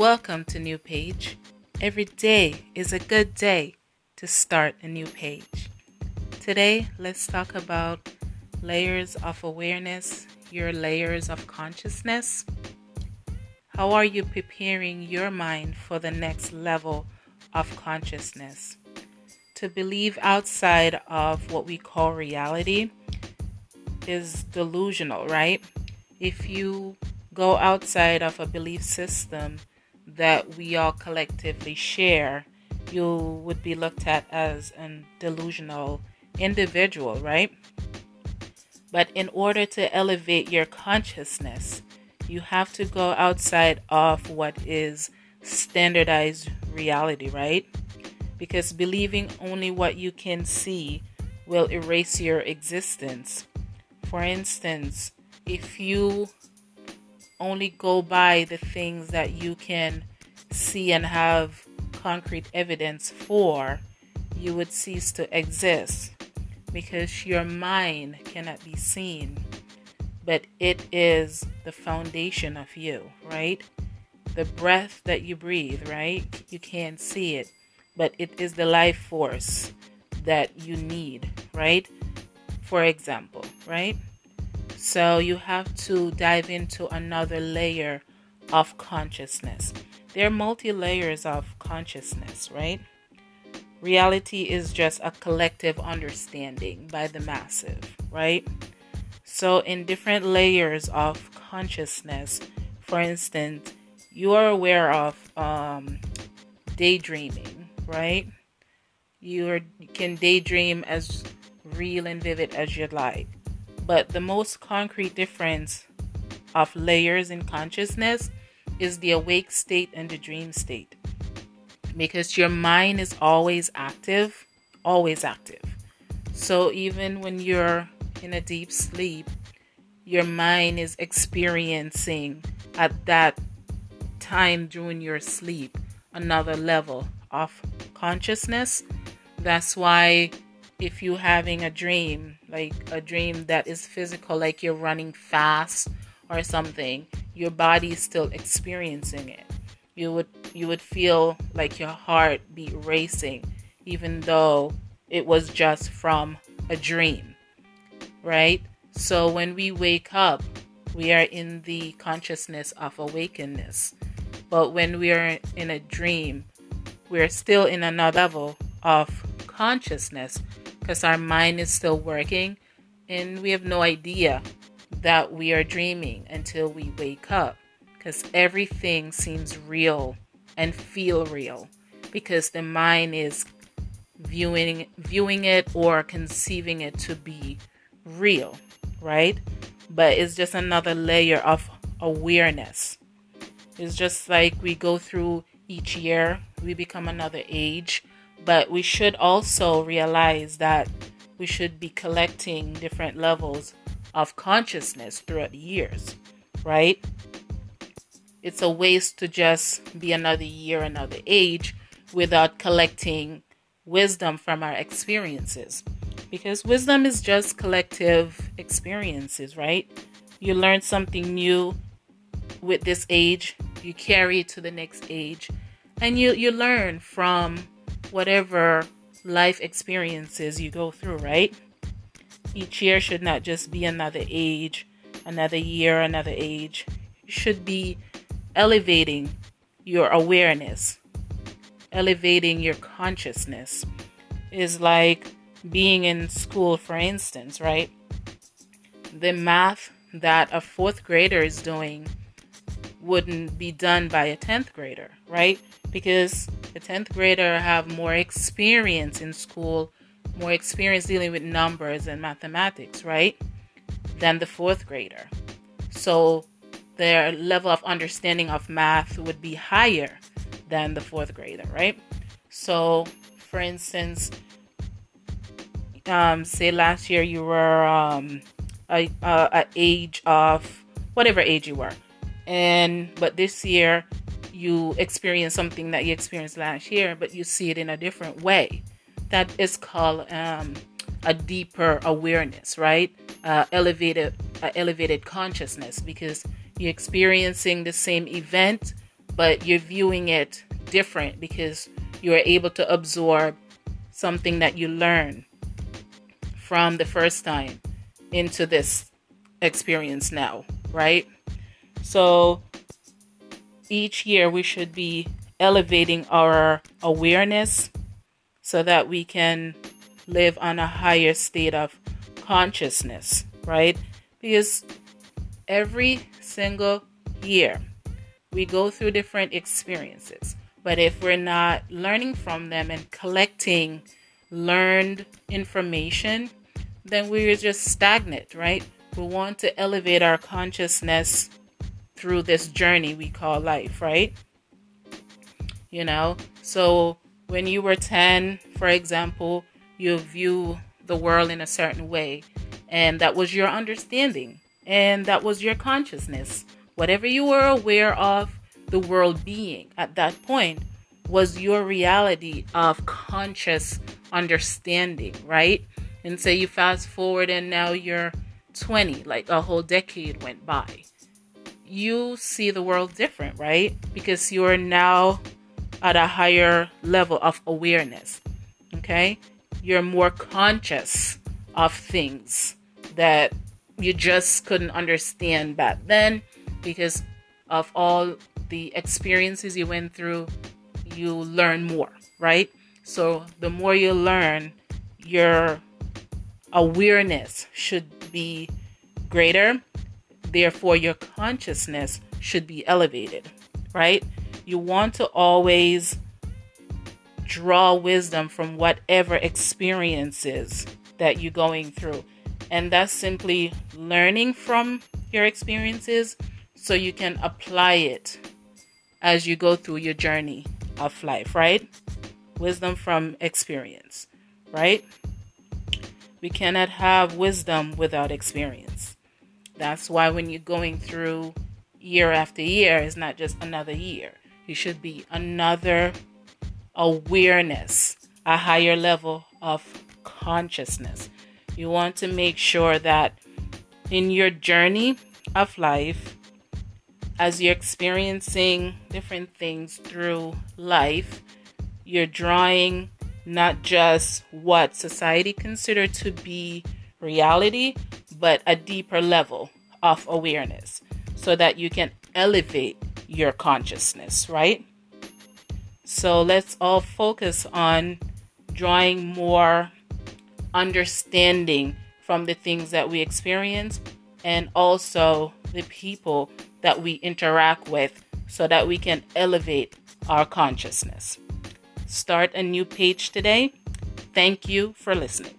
Welcome to New Page. Every day is a good day to start a new page. Today, let's talk about layers of awareness, your layers of consciousness. How are you preparing your mind for the next level of consciousness? To believe outside of what we call reality is delusional, right? If you go outside of a belief system that we all collectively share, you would be looked at as a delusional individual, right? But in order to elevate your consciousness, you have to go outside of what is standardized reality, right? Because believing only what you can see will erase your existence. For instance, if you only go by the things that you can see and have concrete evidence for, you would cease to exist because your mind cannot be seen, but it is the foundation of you, right? The breath that you breathe, right? You can't see it, but it is the life force that you need, right? For example, right? So you have to dive into another layer of consciousness. There are multi layers of consciousness, right? Reality is just a collective understanding by the massive, right? So, in different layers of consciousness, for instance, you are aware of um, daydreaming, right? You, are, you can daydream as real and vivid as you'd like. But the most concrete difference of layers in consciousness is the awake state and the dream state. Because your mind is always active, always active. So even when you're in a deep sleep, your mind is experiencing at that time during your sleep another level of consciousness. That's why if you're having a dream, like a dream that is physical, like you're running fast or something, your body is still experiencing it. You would you would feel like your heart be racing, even though it was just from a dream, right? So when we wake up, we are in the consciousness of awakeness. But when we are in a dream, we're still in another level of consciousness because our mind is still working and we have no idea that we are dreaming until we wake up because everything seems real and feel real because the mind is viewing viewing it or conceiving it to be real right? But it's just another layer of awareness. It's just like we go through each year we become another age but we should also realize that we should be collecting different levels of consciousness throughout the years, right? It's a waste to just be another year, another age without collecting wisdom from our experiences. Because wisdom is just collective experiences, right? You learn something new with this age, you carry it to the next age, and you, you learn from whatever life experiences you go through, right? Each year should not just be another age, another year, another age. You should be elevating your awareness, elevating your consciousness. Is like being in school, for instance, right? The math that a fourth grader is doing wouldn't be done by a 10th grader, right? Because the 10th grader have more experience in school, more experience dealing with numbers and mathematics, right? Than the fourth grader. So their level of understanding of math would be higher than the fourth grader, right? So, for instance, um, say last year you were um, a, a, a age of whatever age you were, and but this year you experience something that you experienced last year, but you see it in a different way. That is called um, a deeper awareness, right? Uh, elevated, uh, elevated consciousness, because you're experiencing the same event, but you're viewing it different because you're able to absorb something that you learn from the first time into this experience now, right? So each year we should be elevating our awareness so that we can live on a higher state of consciousness, right? Because every single year we go through different experiences. But if we're not learning from them and collecting learned information, then we're just stagnant, right? We want to elevate our consciousness through this journey we call life, right? You know, so when you were 10, for example, you view the world in a certain way, and that was your understanding, and that was your consciousness. Whatever you were aware of the world being at that point was your reality of conscious understanding, right? And say you fast forward and now you're 20, like a whole decade went by. You see the world different, right? Because you're now at a higher level of awareness. Okay? You're more conscious of things that you just couldn't understand back then because of all the experiences you went through, you learn more, right? So the more you learn, your awareness should be greater. Therefore, your consciousness should be elevated, right? You want to always draw wisdom from whatever experiences that you're going through. And that's simply learning from your experiences so you can apply it as you go through your journey of life, right? Wisdom from experience, right? We cannot have wisdom without experience. That's why when you're going through year after year, it's not just another year. You should be another awareness, a higher level of consciousness. You want to make sure that in your journey of life, as you're experiencing different things through life, you're drawing not just what society consider to be reality, but a deeper level of awareness so that you can elevate your consciousness, right? So let's all focus on drawing more understanding from the things that we experience and also the people that we interact with so that we can elevate our consciousness. Start a new page today. Thank you for listening.